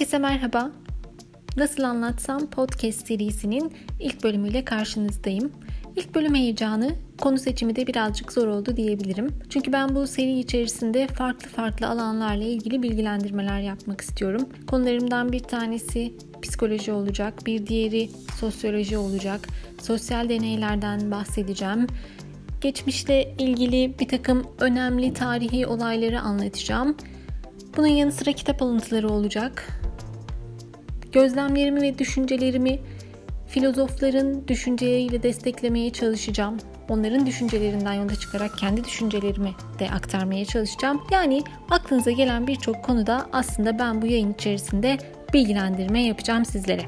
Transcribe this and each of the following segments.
Herkese merhaba. Nasıl Anlatsam podcast serisinin ilk bölümüyle karşınızdayım. İlk bölüm heyecanı, konu seçimi de birazcık zor oldu diyebilirim. Çünkü ben bu seri içerisinde farklı farklı alanlarla ilgili bilgilendirmeler yapmak istiyorum. Konularımdan bir tanesi psikoloji olacak, bir diğeri sosyoloji olacak. Sosyal deneylerden bahsedeceğim. Geçmişle ilgili bir takım önemli tarihi olayları anlatacağım. Bunun yanı sıra kitap alıntıları olacak. Gözlemlerimi ve düşüncelerimi filozofların düşünceleriyle desteklemeye çalışacağım. Onların düşüncelerinden yola çıkarak kendi düşüncelerimi de aktarmaya çalışacağım. Yani aklınıza gelen birçok konuda aslında ben bu yayın içerisinde bilgilendirme yapacağım sizlere.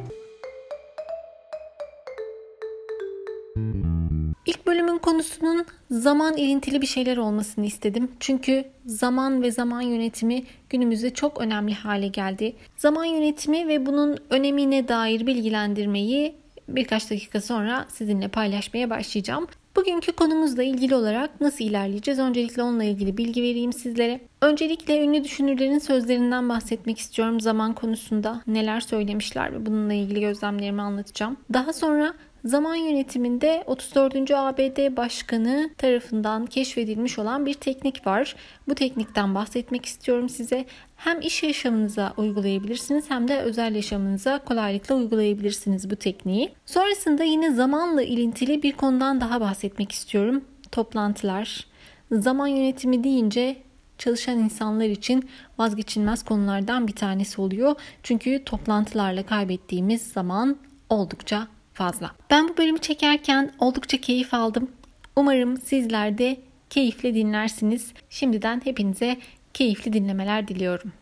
Konusunun zaman ilintili bir şeyler olmasını istedim. Çünkü zaman ve zaman yönetimi günümüzde çok önemli hale geldi. Zaman yönetimi ve bunun önemine dair bilgilendirmeyi birkaç dakika sonra sizinle paylaşmaya başlayacağım. Bugünkü konumuzla ilgili olarak nasıl ilerleyeceğiz? Öncelikle onunla ilgili bilgi vereyim sizlere. Öncelikle ünlü düşünürlerin sözlerinden bahsetmek istiyorum zaman konusunda. Neler söylemişler ve bununla ilgili gözlemlerimi anlatacağım. Daha sonra Zaman yönetiminde 34. ABD Başkanı tarafından keşfedilmiş olan bir teknik var. Bu teknikten bahsetmek istiyorum size. Hem iş yaşamınıza uygulayabilirsiniz hem de özel yaşamınıza kolaylıkla uygulayabilirsiniz bu tekniği. Sonrasında yine zamanla ilintili bir konudan daha bahsetmek istiyorum. Toplantılar. Zaman yönetimi deyince çalışan insanlar için vazgeçilmez konulardan bir tanesi oluyor. Çünkü toplantılarla kaybettiğimiz zaman oldukça fazla. Ben bu bölümü çekerken oldukça keyif aldım. Umarım sizler de keyifle dinlersiniz. Şimdiden hepinize keyifli dinlemeler diliyorum.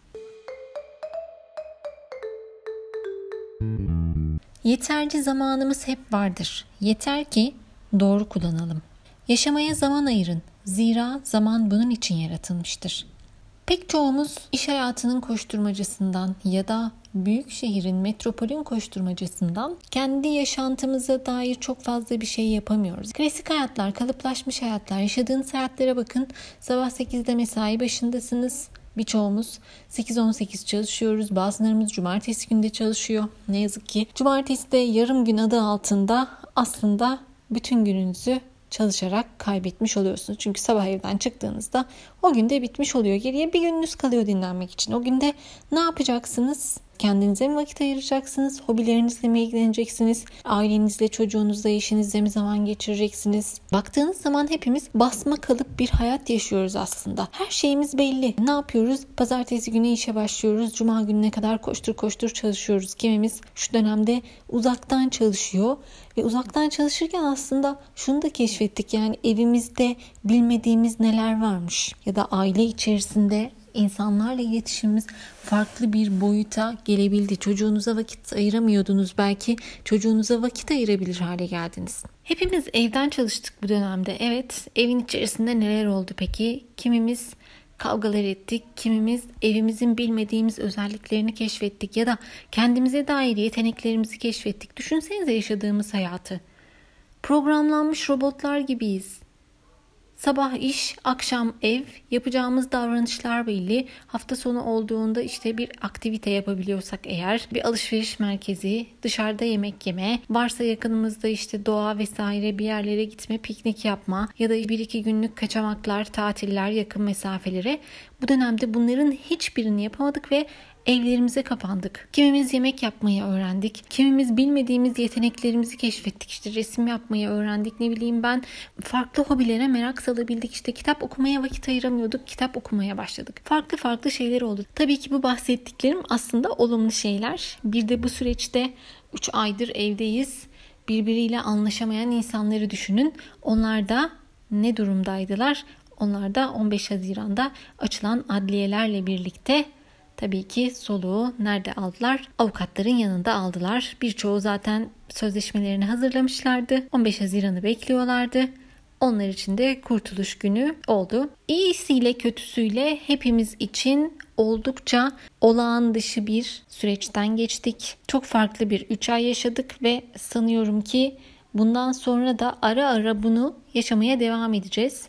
Yeterci zamanımız hep vardır. Yeter ki doğru kullanalım. Yaşamaya zaman ayırın. Zira zaman bunun için yaratılmıştır. Pek çoğumuz iş hayatının koşturmacasından ya da büyük şehrin, metropolün koşturmacasından kendi yaşantımıza dair çok fazla bir şey yapamıyoruz. Klasik hayatlar, kalıplaşmış hayatlar, yaşadığınız hayatlara bakın. Sabah 8'de mesai başındasınız. Birçoğumuz 8-18 çalışıyoruz. Bazılarımız cumartesi günde çalışıyor. Ne yazık ki. Cumartesi de yarım gün adı altında aslında bütün gününüzü çalışarak kaybetmiş oluyorsunuz. Çünkü sabah evden çıktığınızda o günde bitmiş oluyor. Geriye bir gününüz kalıyor dinlenmek için. O günde ne yapacaksınız? Kendinize mi vakit ayıracaksınız? Hobilerinizle mi ilgileneceksiniz? Ailenizle, çocuğunuzla, eşinizle mi zaman geçireceksiniz? Baktığınız zaman hepimiz basma kalıp bir hayat yaşıyoruz aslında. Her şeyimiz belli. Ne yapıyoruz? Pazartesi günü işe başlıyoruz. Cuma gününe kadar koştur koştur çalışıyoruz. Kimimiz şu dönemde uzaktan çalışıyor ve uzaktan çalışırken aslında şunu da keşfettik. Yani evimizde bilmediğimiz neler varmış ya da aile içerisinde insanlarla iletişimimiz farklı bir boyuta gelebildi. Çocuğunuza vakit ayıramıyordunuz. Belki çocuğunuza vakit ayırabilir hale geldiniz. Hepimiz evden çalıştık bu dönemde. Evet, evin içerisinde neler oldu peki? Kimimiz kavgalar ettik. Kimimiz evimizin bilmediğimiz özelliklerini keşfettik ya da kendimize dair yeteneklerimizi keşfettik. Düşünsenize yaşadığımız hayatı. Programlanmış robotlar gibiyiz. Sabah iş, akşam ev, yapacağımız davranışlar belli. Hafta sonu olduğunda işte bir aktivite yapabiliyorsak eğer, bir alışveriş merkezi, dışarıda yemek yeme, varsa yakınımızda işte doğa vesaire bir yerlere gitme, piknik yapma ya da bir iki günlük kaçamaklar, tatiller, yakın mesafelere. Bu dönemde bunların hiçbirini yapamadık ve evlerimize kapandık. Kimimiz yemek yapmayı öğrendik. Kimimiz bilmediğimiz yeteneklerimizi keşfettik. İşte resim yapmayı öğrendik. Ne bileyim ben farklı hobilere merak salabildik. İşte kitap okumaya vakit ayıramıyorduk. Kitap okumaya başladık. Farklı farklı şeyler oldu. Tabii ki bu bahsettiklerim aslında olumlu şeyler. Bir de bu süreçte 3 aydır evdeyiz. Birbiriyle anlaşamayan insanları düşünün. Onlar da ne durumdaydılar? Onlar da 15 Haziran'da açılan adliyelerle birlikte Tabii ki soluğu nerede aldılar? Avukatların yanında aldılar. Birçoğu zaten sözleşmelerini hazırlamışlardı. 15 Haziran'ı bekliyorlardı. Onlar için de kurtuluş günü oldu. İyisiyle kötüsüyle hepimiz için oldukça olağan dışı bir süreçten geçtik. Çok farklı bir 3 ay yaşadık ve sanıyorum ki bundan sonra da ara ara bunu yaşamaya devam edeceğiz.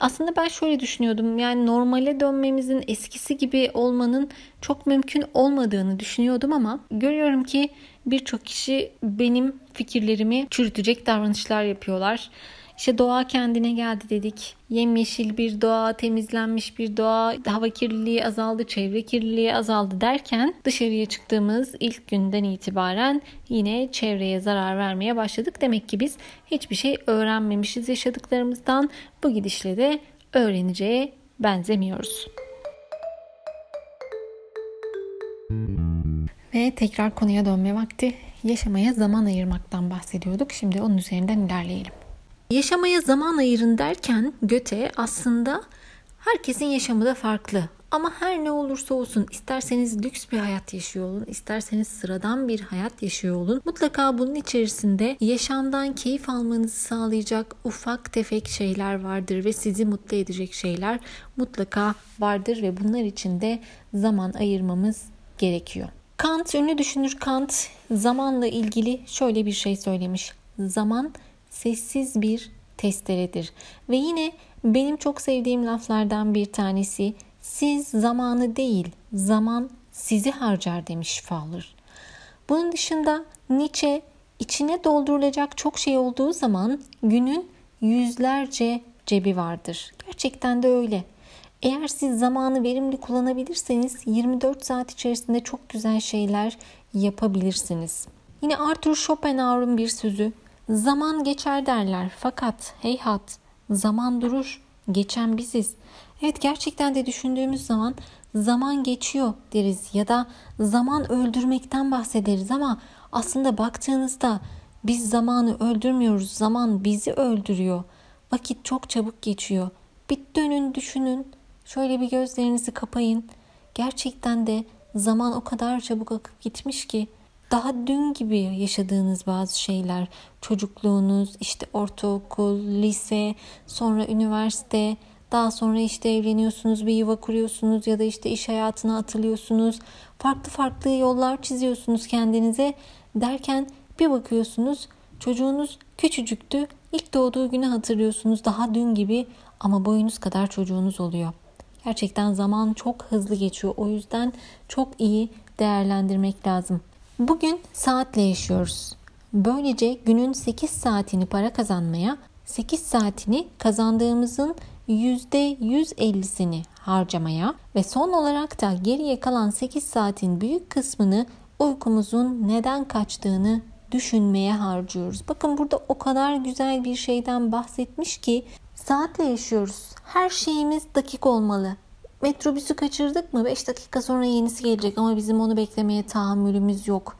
Aslında ben şöyle düşünüyordum. Yani normale dönmemizin eskisi gibi olmanın çok mümkün olmadığını düşünüyordum ama görüyorum ki birçok kişi benim fikirlerimi çürütecek davranışlar yapıyorlar. İşte doğa kendine geldi dedik. Yemyeşil bir doğa, temizlenmiş bir doğa, hava kirliliği azaldı, çevre kirliliği azaldı derken dışarıya çıktığımız ilk günden itibaren yine çevreye zarar vermeye başladık. Demek ki biz hiçbir şey öğrenmemişiz yaşadıklarımızdan. Bu gidişle de öğreneceğe benzemiyoruz. Ve tekrar konuya dönme vakti. Yaşamaya zaman ayırmaktan bahsediyorduk. Şimdi onun üzerinden ilerleyelim. Yaşamaya zaman ayırın derken Göte aslında herkesin yaşamı da farklı. Ama her ne olursa olsun isterseniz lüks bir hayat yaşıyor olun, isterseniz sıradan bir hayat yaşıyor olun. Mutlaka bunun içerisinde yaşamdan keyif almanızı sağlayacak ufak tefek şeyler vardır ve sizi mutlu edecek şeyler mutlaka vardır ve bunlar için de zaman ayırmamız gerekiyor. Kant, ünlü düşünür Kant zamanla ilgili şöyle bir şey söylemiş. Zaman sessiz bir testeredir. Ve yine benim çok sevdiğim laflardan bir tanesi siz zamanı değil zaman sizi harcar demiş Fowler. Bunun dışında Nietzsche içine doldurulacak çok şey olduğu zaman günün yüzlerce cebi vardır. Gerçekten de öyle. Eğer siz zamanı verimli kullanabilirseniz 24 saat içerisinde çok güzel şeyler yapabilirsiniz. Yine Arthur Schopenhauer'un bir sözü Zaman geçer derler fakat heyhat zaman durur geçen biziz. Evet gerçekten de düşündüğümüz zaman zaman geçiyor deriz ya da zaman öldürmekten bahsederiz ama aslında baktığınızda biz zamanı öldürmüyoruz. Zaman bizi öldürüyor. Vakit çok çabuk geçiyor. Bir dönün düşünün. Şöyle bir gözlerinizi kapayın. Gerçekten de zaman o kadar çabuk akıp gitmiş ki daha dün gibi yaşadığınız bazı şeyler, çocukluğunuz, işte ortaokul, lise, sonra üniversite, daha sonra işte evleniyorsunuz, bir yuva kuruyorsunuz ya da işte iş hayatına atılıyorsunuz. Farklı farklı yollar çiziyorsunuz kendinize derken bir bakıyorsunuz çocuğunuz küçücüktü. İlk doğduğu günü hatırlıyorsunuz daha dün gibi ama boyunuz kadar çocuğunuz oluyor. Gerçekten zaman çok hızlı geçiyor. O yüzden çok iyi değerlendirmek lazım. Bugün saatle yaşıyoruz. Böylece günün 8 saatini para kazanmaya, 8 saatini kazandığımızın %150'sini harcamaya ve son olarak da geriye kalan 8 saatin büyük kısmını uykumuzun neden kaçtığını düşünmeye harcıyoruz. Bakın burada o kadar güzel bir şeyden bahsetmiş ki saatle yaşıyoruz. Her şeyimiz dakik olmalı. Metrobüsü kaçırdık mı 5 dakika sonra yenisi gelecek ama bizim onu beklemeye tahammülümüz yok.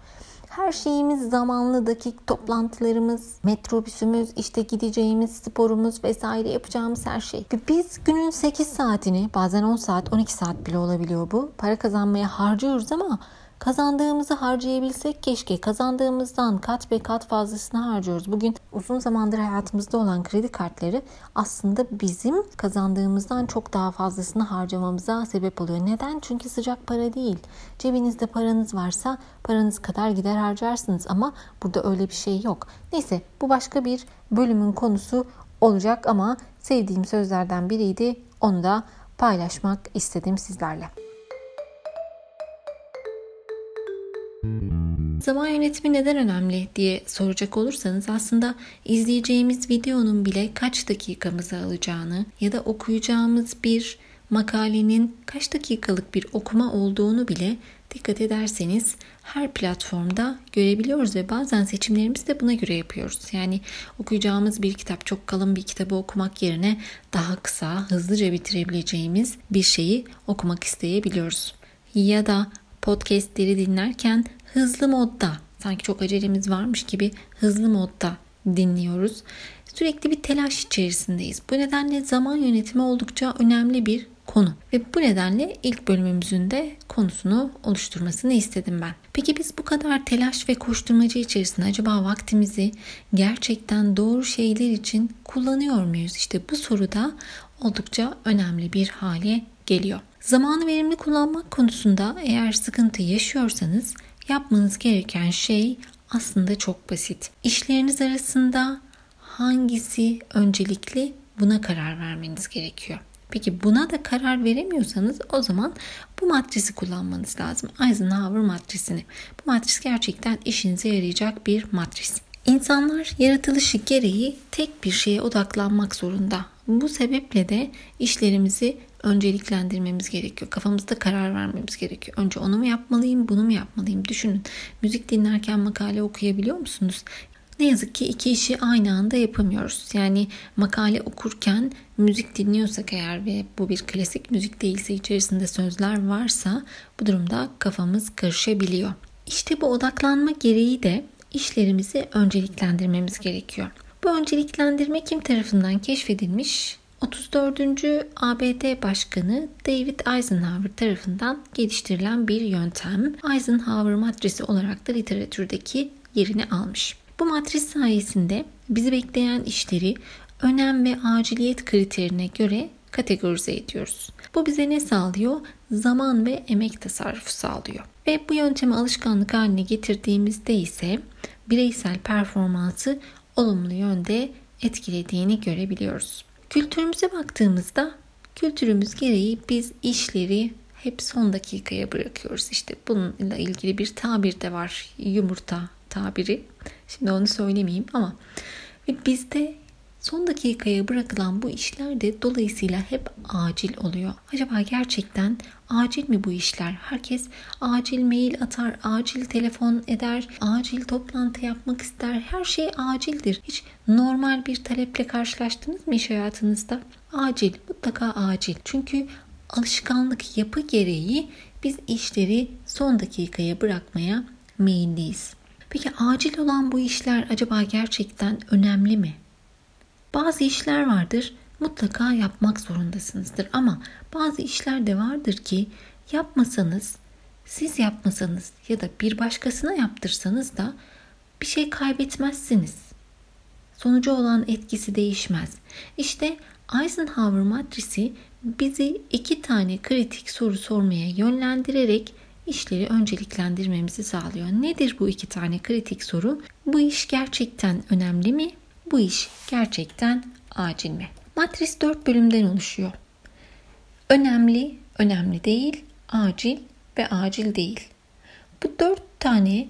Her şeyimiz zamanlı dakik toplantılarımız, metrobüsümüz, işte gideceğimiz sporumuz vesaire yapacağımız her şey. Biz günün 8 saatini bazen 10 saat 12 saat bile olabiliyor bu. Para kazanmaya harcıyoruz ama Kazandığımızı harcayabilsek keşke. Kazandığımızdan kat be kat fazlasını harcıyoruz. Bugün uzun zamandır hayatımızda olan kredi kartları aslında bizim kazandığımızdan çok daha fazlasını harcamamıza sebep oluyor. Neden? Çünkü sıcak para değil. Cebinizde paranız varsa paranız kadar gider harcarsınız ama burada öyle bir şey yok. Neyse bu başka bir bölümün konusu olacak ama sevdiğim sözlerden biriydi. Onu da paylaşmak istedim sizlerle. Zaman yönetimi neden önemli diye soracak olursanız aslında izleyeceğimiz videonun bile kaç dakikamızı alacağını ya da okuyacağımız bir makalenin kaç dakikalık bir okuma olduğunu bile dikkat ederseniz her platformda görebiliyoruz ve bazen seçimlerimizi de buna göre yapıyoruz. Yani okuyacağımız bir kitap çok kalın bir kitabı okumak yerine daha kısa, hızlıca bitirebileceğimiz bir şeyi okumak isteyebiliyoruz. Ya da podcastleri dinlerken hızlı modda sanki çok acelemiz varmış gibi hızlı modda dinliyoruz. Sürekli bir telaş içerisindeyiz. Bu nedenle zaman yönetimi oldukça önemli bir konu. Ve bu nedenle ilk bölümümüzün de konusunu oluşturmasını istedim ben. Peki biz bu kadar telaş ve koşturmacı içerisinde acaba vaktimizi gerçekten doğru şeyler için kullanıyor muyuz? İşte bu soru da oldukça önemli bir hale geliyor. Zamanı verimli kullanmak konusunda eğer sıkıntı yaşıyorsanız yapmanız gereken şey aslında çok basit. İşleriniz arasında hangisi öncelikli buna karar vermeniz gerekiyor. Peki buna da karar veremiyorsanız o zaman bu matrisi kullanmanız lazım. Eisenhower matrisini. Bu matris gerçekten işinize yarayacak bir matris. İnsanlar yaratılışı gereği tek bir şeye odaklanmak zorunda. Bu sebeple de işlerimizi önceliklendirmemiz gerekiyor. Kafamızda karar vermemiz gerekiyor. Önce onu mu yapmalıyım, bunu mu yapmalıyım? Düşünün. Müzik dinlerken makale okuyabiliyor musunuz? Ne yazık ki iki işi aynı anda yapamıyoruz. Yani makale okurken müzik dinliyorsak eğer ve bu bir klasik müzik değilse içerisinde sözler varsa bu durumda kafamız karışabiliyor. İşte bu odaklanma gereği de işlerimizi önceliklendirmemiz gerekiyor. Bu önceliklendirme kim tarafından keşfedilmiş? 34. ABD Başkanı David Eisenhower tarafından geliştirilen bir yöntem. Eisenhower matrisi olarak da literatürdeki yerini almış. Bu matris sayesinde bizi bekleyen işleri önem ve aciliyet kriterine göre kategorize ediyoruz. Bu bize ne sağlıyor? Zaman ve emek tasarrufu sağlıyor. Ve bu yöntemi alışkanlık haline getirdiğimizde ise bireysel performansı olumlu yönde etkilediğini görebiliyoruz. Kültürümüze baktığımızda kültürümüz gereği biz işleri hep son dakikaya bırakıyoruz. İşte bununla ilgili bir tabir de var. Yumurta tabiri. Şimdi onu söylemeyeyim ama bizde son dakikaya bırakılan bu işler de dolayısıyla hep acil oluyor. Acaba gerçekten acil mi bu işler? Herkes acil mail atar, acil telefon eder, acil toplantı yapmak ister. Her şey acildir. Hiç normal bir taleple karşılaştınız mı iş hayatınızda? Acil, mutlaka acil. Çünkü alışkanlık yapı gereği biz işleri son dakikaya bırakmaya meyilliyiz. Peki acil olan bu işler acaba gerçekten önemli mi? Bazı işler vardır mutlaka yapmak zorundasınızdır ama bazı işler de vardır ki yapmasanız, siz yapmasanız ya da bir başkasına yaptırsanız da bir şey kaybetmezsiniz. Sonucu olan etkisi değişmez. İşte Eisenhower matrisi bizi iki tane kritik soru sormaya yönlendirerek işleri önceliklendirmemizi sağlıyor. Nedir bu iki tane kritik soru? Bu iş gerçekten önemli mi? Bu iş gerçekten acil mi? Matris 4 bölümden oluşuyor. Önemli, önemli değil, acil ve acil değil. Bu dört tane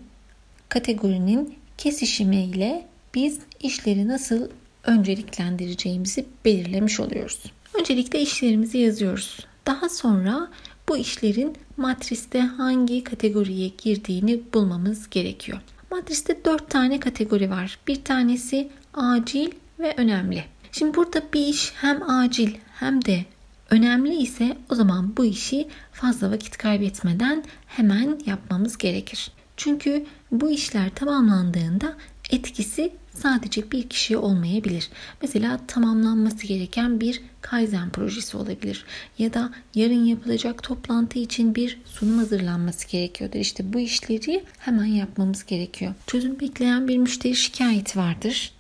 kategorinin kesişimiyle biz işleri nasıl önceliklendireceğimizi belirlemiş oluyoruz. Öncelikle işlerimizi yazıyoruz. Daha sonra bu işlerin matriste hangi kategoriye girdiğini bulmamız gerekiyor. Matriste 4 tane kategori var. Bir tanesi acil ve önemli. Şimdi burada bir iş hem acil hem de önemli ise o zaman bu işi fazla vakit kaybetmeden hemen yapmamız gerekir. Çünkü bu işler tamamlandığında etkisi sadece bir kişiye olmayabilir. Mesela tamamlanması gereken bir Kaizen projesi olabilir. Ya da yarın yapılacak toplantı için bir sunum hazırlanması gerekiyordur. İşte bu işleri hemen yapmamız gerekiyor. Çözüm bekleyen bir müşteri şikayeti vardır.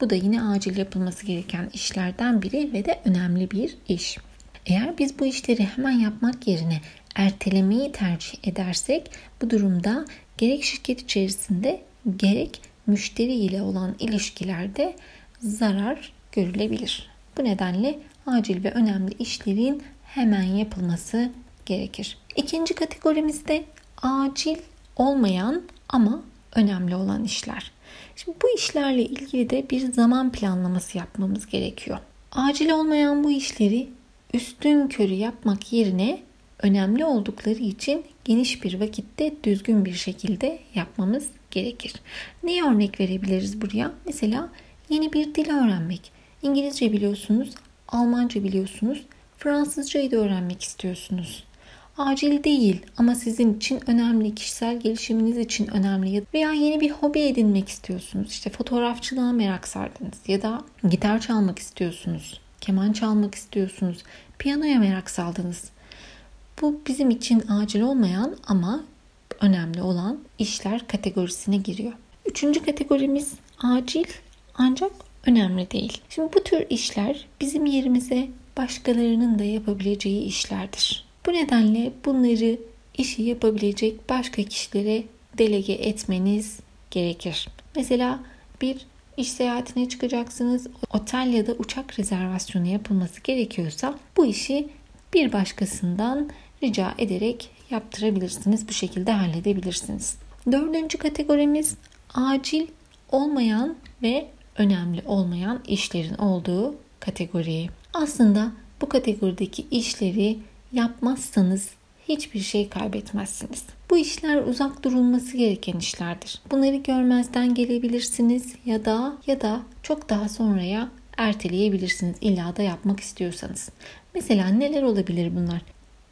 Bu da yine acil yapılması gereken işlerden biri ve de önemli bir iş. Eğer biz bu işleri hemen yapmak yerine ertelemeyi tercih edersek bu durumda gerek şirket içerisinde gerek müşteri ile olan ilişkilerde zarar görülebilir. Bu nedenle acil ve önemli işlerin hemen yapılması gerekir. İkinci kategorimizde acil olmayan ama önemli olan işler. Şimdi bu işlerle ilgili de bir zaman planlaması yapmamız gerekiyor. Acil olmayan bu işleri üstün körü yapmak yerine önemli oldukları için geniş bir vakitte düzgün bir şekilde yapmamız gerekir. Neye örnek verebiliriz buraya? Mesela yeni bir dil öğrenmek. İngilizce biliyorsunuz, Almanca biliyorsunuz, Fransızcayı da öğrenmek istiyorsunuz. Acil değil ama sizin için önemli, kişisel gelişiminiz için önemli veya yeni bir hobi edinmek istiyorsunuz. İşte fotoğrafçılığa merak sardınız ya da gitar çalmak istiyorsunuz, keman çalmak istiyorsunuz, piyanoya merak saldınız. Bu bizim için acil olmayan ama önemli olan işler kategorisine giriyor. Üçüncü kategorimiz acil ancak önemli değil. Şimdi bu tür işler bizim yerimize başkalarının da yapabileceği işlerdir. Bu nedenle bunları işi yapabilecek başka kişilere delege etmeniz gerekir. Mesela bir iş seyahatine çıkacaksınız. Otel ya da uçak rezervasyonu yapılması gerekiyorsa bu işi bir başkasından rica ederek yaptırabilirsiniz. Bu şekilde halledebilirsiniz. Dördüncü kategorimiz acil olmayan ve önemli olmayan işlerin olduğu kategori. Aslında bu kategorideki işleri yapmazsanız hiçbir şey kaybetmezsiniz. Bu işler uzak durulması gereken işlerdir. Bunları görmezden gelebilirsiniz ya da ya da çok daha sonraya erteleyebilirsiniz illa da yapmak istiyorsanız. Mesela neler olabilir bunlar?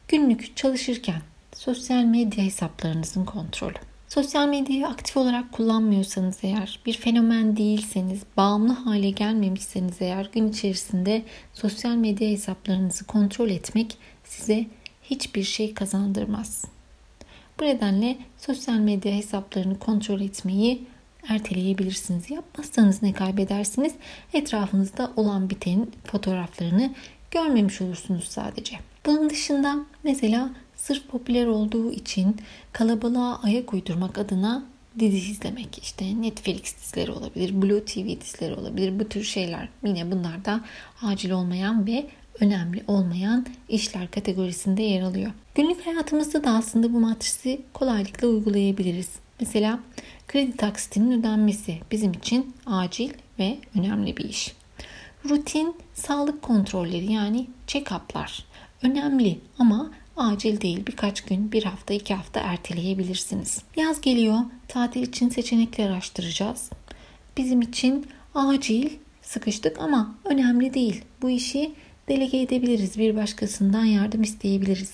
Günlük çalışırken sosyal medya hesaplarınızın kontrolü. Sosyal medyayı aktif olarak kullanmıyorsanız eğer, bir fenomen değilseniz, bağımlı hale gelmemişseniz eğer gün içerisinde sosyal medya hesaplarınızı kontrol etmek size hiçbir şey kazandırmaz. Bu nedenle sosyal medya hesaplarını kontrol etmeyi erteleyebilirsiniz. Yapmazsanız ne kaybedersiniz? Etrafınızda olan bitenin fotoğraflarını görmemiş olursunuz sadece. Bunun dışında mesela sırf popüler olduğu için kalabalığa ayak uydurmak adına dizi izlemek işte Netflix dizileri olabilir, Blue TV dizileri olabilir. Bu tür şeyler yine bunlar da acil olmayan ve önemli olmayan işler kategorisinde yer alıyor. Günlük hayatımızda da aslında bu matrisi kolaylıkla uygulayabiliriz. Mesela kredi taksitinin ödenmesi bizim için acil ve önemli bir iş. Rutin sağlık kontrolleri yani check-up'lar önemli ama acil değil birkaç gün, bir hafta, iki hafta erteleyebilirsiniz. Yaz geliyor, tatil için seçenekler araştıracağız. Bizim için acil, sıkıştık ama önemli değil. Bu işi delege edebiliriz, bir başkasından yardım isteyebiliriz.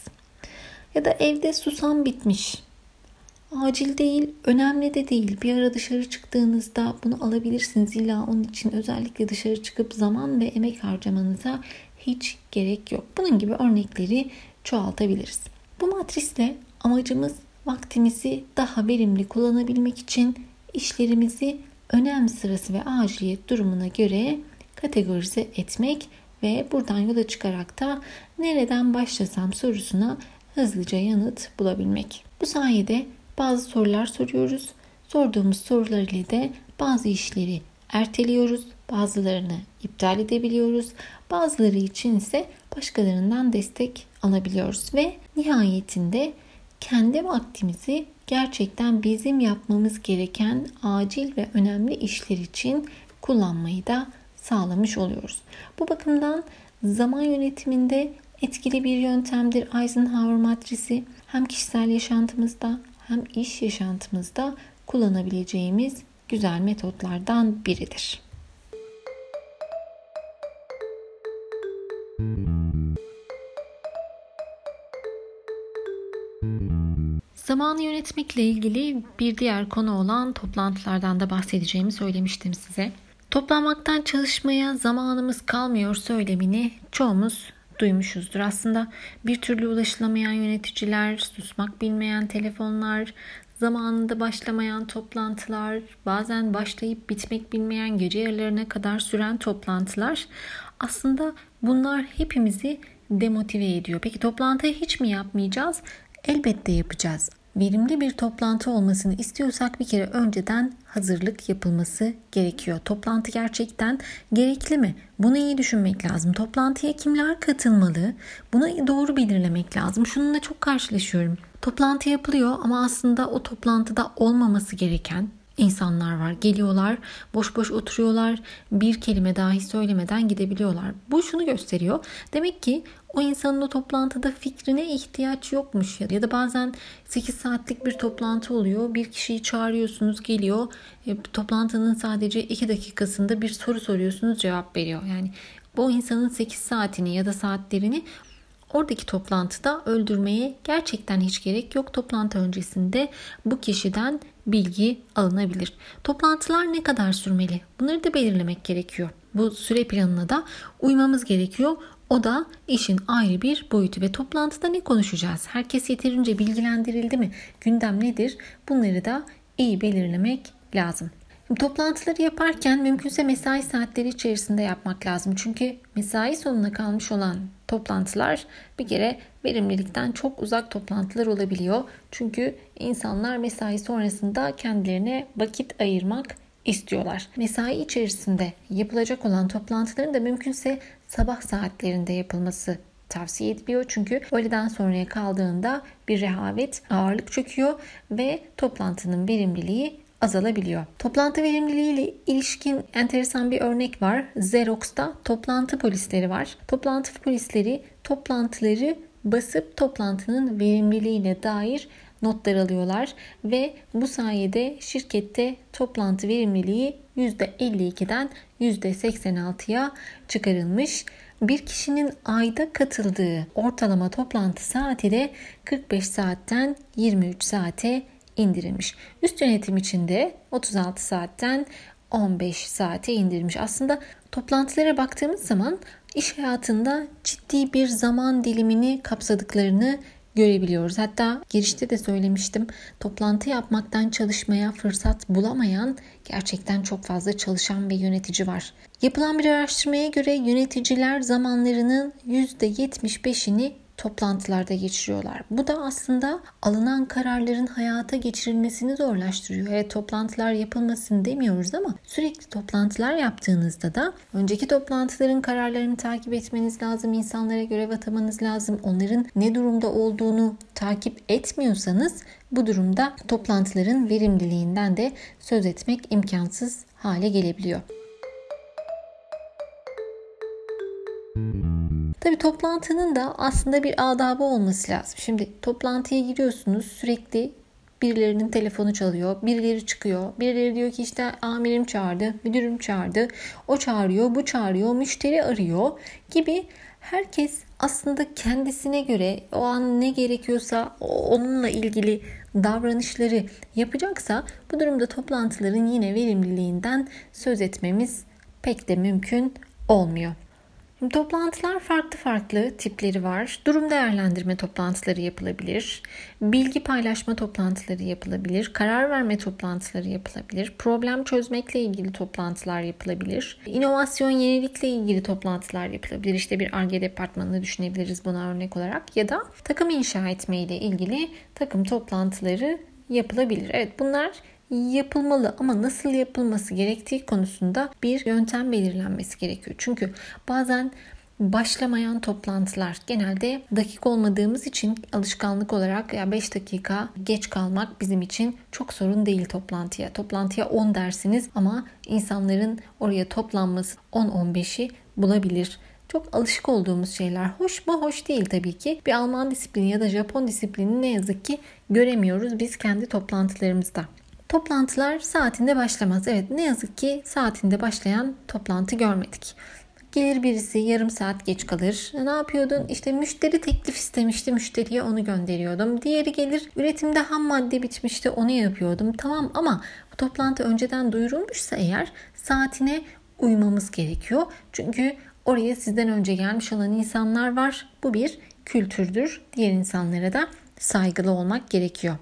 Ya da evde susam bitmiş. Acil değil, önemli de değil. Bir ara dışarı çıktığınızda bunu alabilirsiniz. İlla onun için özellikle dışarı çıkıp zaman ve emek harcamanıza hiç gerek yok. Bunun gibi örnekleri çoğaltabiliriz. Bu matrisle amacımız vaktimizi daha verimli kullanabilmek için işlerimizi önem sırası ve aciliyet durumuna göre kategorize etmek ve buradan yola çıkarak da nereden başlasam sorusuna hızlıca yanıt bulabilmek. Bu sayede bazı sorular soruyoruz. Sorduğumuz sorular ile de bazı işleri erteliyoruz, bazılarını iptal edebiliyoruz. Bazıları için ise başkalarından destek alabiliyoruz ve nihayetinde kendi vaktimizi gerçekten bizim yapmamız gereken acil ve önemli işler için kullanmayı da sağlamış oluyoruz. Bu bakımdan zaman yönetiminde etkili bir yöntemdir Eisenhower matrisi. Hem kişisel yaşantımızda hem iş yaşantımızda kullanabileceğimiz güzel metotlardan biridir. Zamanı yönetmekle ilgili bir diğer konu olan toplantılardan da bahsedeceğimi söylemiştim size. Toplanmaktan çalışmaya zamanımız kalmıyor söylemini çoğumuz duymuşuzdur. Aslında bir türlü ulaşılamayan yöneticiler, susmak bilmeyen telefonlar, zamanında başlamayan toplantılar, bazen başlayıp bitmek bilmeyen gece yarılarına kadar süren toplantılar aslında bunlar hepimizi demotive ediyor. Peki toplantıyı hiç mi yapmayacağız? Elbette yapacağız verimli bir toplantı olmasını istiyorsak bir kere önceden hazırlık yapılması gerekiyor. Toplantı gerçekten gerekli mi? Bunu iyi düşünmek lazım. Toplantıya kimler katılmalı? Bunu doğru belirlemek lazım. Şununla çok karşılaşıyorum. Toplantı yapılıyor ama aslında o toplantıda olmaması gereken insanlar var. Geliyorlar, boş boş oturuyorlar, bir kelime dahi söylemeden gidebiliyorlar. Bu şunu gösteriyor. Demek ki o insanın o toplantıda fikrine ihtiyaç yokmuş ya da bazen 8 saatlik bir toplantı oluyor. Bir kişiyi çağırıyorsunuz, geliyor. E, toplantının sadece 2 dakikasında bir soru soruyorsunuz, cevap veriyor. Yani bu insanın 8 saatini ya da saatlerini Oradaki toplantıda öldürmeye gerçekten hiç gerek yok. Toplantı öncesinde bu kişiden bilgi alınabilir. Toplantılar ne kadar sürmeli? Bunları da belirlemek gerekiyor. Bu süre planına da uymamız gerekiyor. O da işin ayrı bir boyutu ve toplantıda ne konuşacağız? Herkes yeterince bilgilendirildi mi? Gündem nedir? Bunları da iyi belirlemek lazım. Toplantıları yaparken mümkünse mesai saatleri içerisinde yapmak lazım. Çünkü mesai sonuna kalmış olan toplantılar bir kere verimlilikten çok uzak toplantılar olabiliyor. Çünkü insanlar mesai sonrasında kendilerine vakit ayırmak istiyorlar. Mesai içerisinde yapılacak olan toplantıların da mümkünse sabah saatlerinde yapılması tavsiye ediliyor. Çünkü öğleden sonraya kaldığında bir rehavet ağırlık çöküyor ve toplantının verimliliği azalabiliyor. Toplantı verimliliği ile ilişkin enteresan bir örnek var. Xerox'ta toplantı polisleri var. Toplantı polisleri toplantıları basıp toplantının verimliliğine dair notlar alıyorlar ve bu sayede şirkette toplantı verimliliği %52'den %86'ya çıkarılmış. Bir kişinin ayda katıldığı ortalama toplantı saati de 45 saatten 23 saate indirilmiş. Üst yönetim için de 36 saatten 15 saate indirilmiş. Aslında toplantılara baktığımız zaman iş hayatında ciddi bir zaman dilimini kapsadıklarını görebiliyoruz. Hatta girişte de söylemiştim. Toplantı yapmaktan çalışmaya fırsat bulamayan gerçekten çok fazla çalışan ve yönetici var. Yapılan bir araştırmaya göre yöneticiler zamanlarının %75'ini toplantılarda geçiriyorlar. Bu da aslında alınan kararların hayata geçirilmesini zorlaştırıyor. Evet toplantılar yapılmasın demiyoruz ama sürekli toplantılar yaptığınızda da önceki toplantıların kararlarını takip etmeniz lazım. insanlara görev atamanız lazım. Onların ne durumda olduğunu takip etmiyorsanız bu durumda toplantıların verimliliğinden de söz etmek imkansız hale gelebiliyor. Tabii toplantının da aslında bir adabı olması lazım. Şimdi toplantıya giriyorsunuz sürekli birilerinin telefonu çalıyor, birileri çıkıyor, birileri diyor ki işte amirim çağırdı, müdürüm çağırdı, o çağırıyor, bu çağırıyor, müşteri arıyor gibi herkes aslında kendisine göre o an ne gerekiyorsa onunla ilgili davranışları yapacaksa bu durumda toplantıların yine verimliliğinden söz etmemiz pek de mümkün olmuyor. Toplantılar farklı farklı tipleri var. Durum değerlendirme toplantıları yapılabilir. Bilgi paylaşma toplantıları yapılabilir. Karar verme toplantıları yapılabilir. Problem çözmekle ilgili toplantılar yapılabilir. İnovasyon, yenilikle ilgili toplantılar yapılabilir. İşte bir ARGE departmanını düşünebiliriz buna örnek olarak. Ya da takım inşa etme ile ilgili takım toplantıları yapılabilir. Evet bunlar yapılmalı ama nasıl yapılması gerektiği konusunda bir yöntem belirlenmesi gerekiyor. Çünkü bazen başlamayan toplantılar genelde dakik olmadığımız için alışkanlık olarak ya 5 dakika geç kalmak bizim için çok sorun değil toplantıya. Toplantıya 10 dersiniz ama insanların oraya toplanması 10-15'i bulabilir. Çok alışık olduğumuz şeyler. Hoş mu? Hoş değil tabii ki. Bir Alman disiplini ya da Japon disiplini ne yazık ki göremiyoruz biz kendi toplantılarımızda. Toplantılar saatinde başlamaz. Evet ne yazık ki saatinde başlayan toplantı görmedik. Gelir birisi yarım saat geç kalır. Ne yapıyordun? İşte müşteri teklif istemişti. Müşteriye onu gönderiyordum. Diğeri gelir üretimde ham madde bitmişti. Onu yapıyordum. Tamam ama bu toplantı önceden duyurulmuşsa eğer saatine uymamız gerekiyor. Çünkü oraya sizden önce gelmiş olan insanlar var. Bu bir kültürdür. Diğer insanlara da saygılı olmak gerekiyor.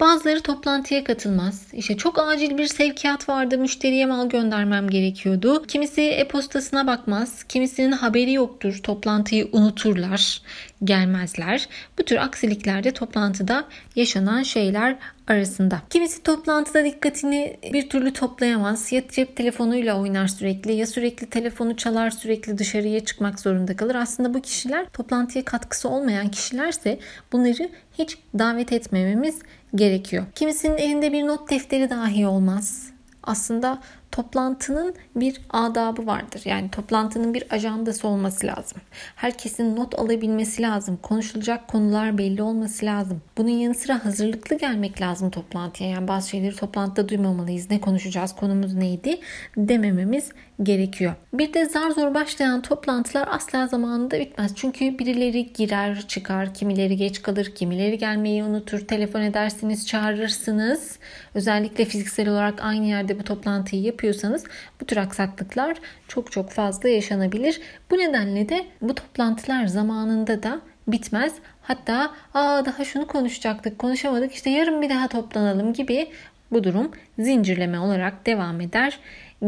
Bazıları toplantıya katılmaz. İşte çok acil bir sevkiyat vardı. Müşteriye mal göndermem gerekiyordu. Kimisi e-postasına bakmaz. Kimisinin haberi yoktur. Toplantıyı unuturlar. Gelmezler. Bu tür aksiliklerde toplantıda yaşanan şeyler arasında. Kimisi toplantıda dikkatini bir türlü toplayamaz. Ya cep telefonuyla oynar sürekli ya sürekli telefonu çalar sürekli dışarıya çıkmak zorunda kalır. Aslında bu kişiler toplantıya katkısı olmayan kişilerse bunları hiç davet etmememiz gerekiyor. Kimisinin elinde bir not defteri dahi olmaz. Aslında toplantının bir adabı vardır. Yani toplantının bir ajandası olması lazım. Herkesin not alabilmesi lazım. Konuşulacak konular belli olması lazım. Bunun yanı sıra hazırlıklı gelmek lazım toplantıya. Yani bazı şeyleri toplantıda duymamalıyız. Ne konuşacağız, konumuz neydi demememiz gerekiyor. Bir de zar zor başlayan toplantılar asla zamanında bitmez. Çünkü birileri girer çıkar, kimileri geç kalır, kimileri gelmeyi unutur, telefon edersiniz, çağırırsınız. Özellikle fiziksel olarak aynı yerde bu toplantıyı yapıyorsanız bu tür aksaklıklar çok çok fazla yaşanabilir. Bu nedenle de bu toplantılar zamanında da bitmez. Hatta aa daha şunu konuşacaktık, konuşamadık işte yarın bir daha toplanalım gibi bu durum zincirleme olarak devam eder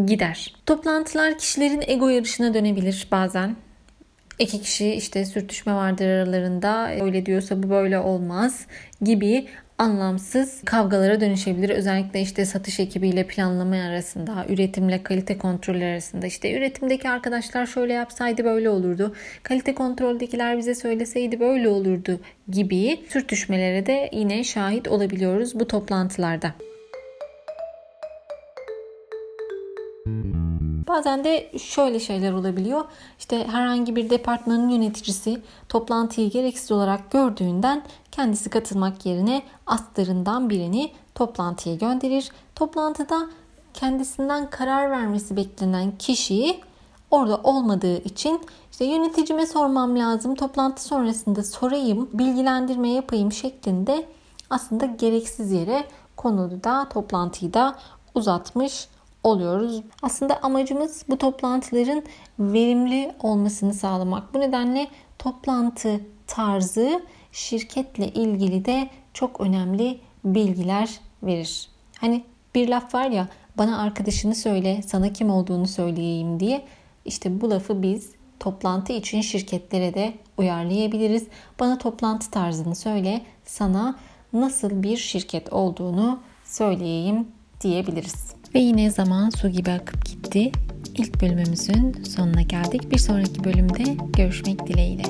gider. Toplantılar kişilerin ego yarışına dönebilir bazen. iki kişi işte sürtüşme vardır aralarında öyle diyorsa bu böyle olmaz gibi anlamsız kavgalara dönüşebilir. Özellikle işte satış ekibiyle planlama arasında, üretimle kalite kontrol arasında. işte üretimdeki arkadaşlar şöyle yapsaydı böyle olurdu. Kalite kontroldekiler bize söyleseydi böyle olurdu gibi sürtüşmelere de yine şahit olabiliyoruz bu toplantılarda. Bazen de şöyle şeyler olabiliyor. İşte herhangi bir departmanın yöneticisi toplantıyı gereksiz olarak gördüğünden kendisi katılmak yerine astlarından birini toplantıya gönderir. Toplantıda kendisinden karar vermesi beklenen kişiyi orada olmadığı için işte yöneticime sormam lazım, toplantı sonrasında sorayım, bilgilendirme yapayım şeklinde aslında gereksiz yere konuyu da toplantıyı da uzatmış oluyoruz. Aslında amacımız bu toplantıların verimli olmasını sağlamak. Bu nedenle toplantı tarzı şirketle ilgili de çok önemli bilgiler verir. Hani bir laf var ya bana arkadaşını söyle sana kim olduğunu söyleyeyim diye. İşte bu lafı biz toplantı için şirketlere de uyarlayabiliriz. Bana toplantı tarzını söyle sana nasıl bir şirket olduğunu söyleyeyim diyebiliriz. Ve yine zaman su gibi akıp gitti. İlk bölümümüzün sonuna geldik. Bir sonraki bölümde görüşmek dileğiyle.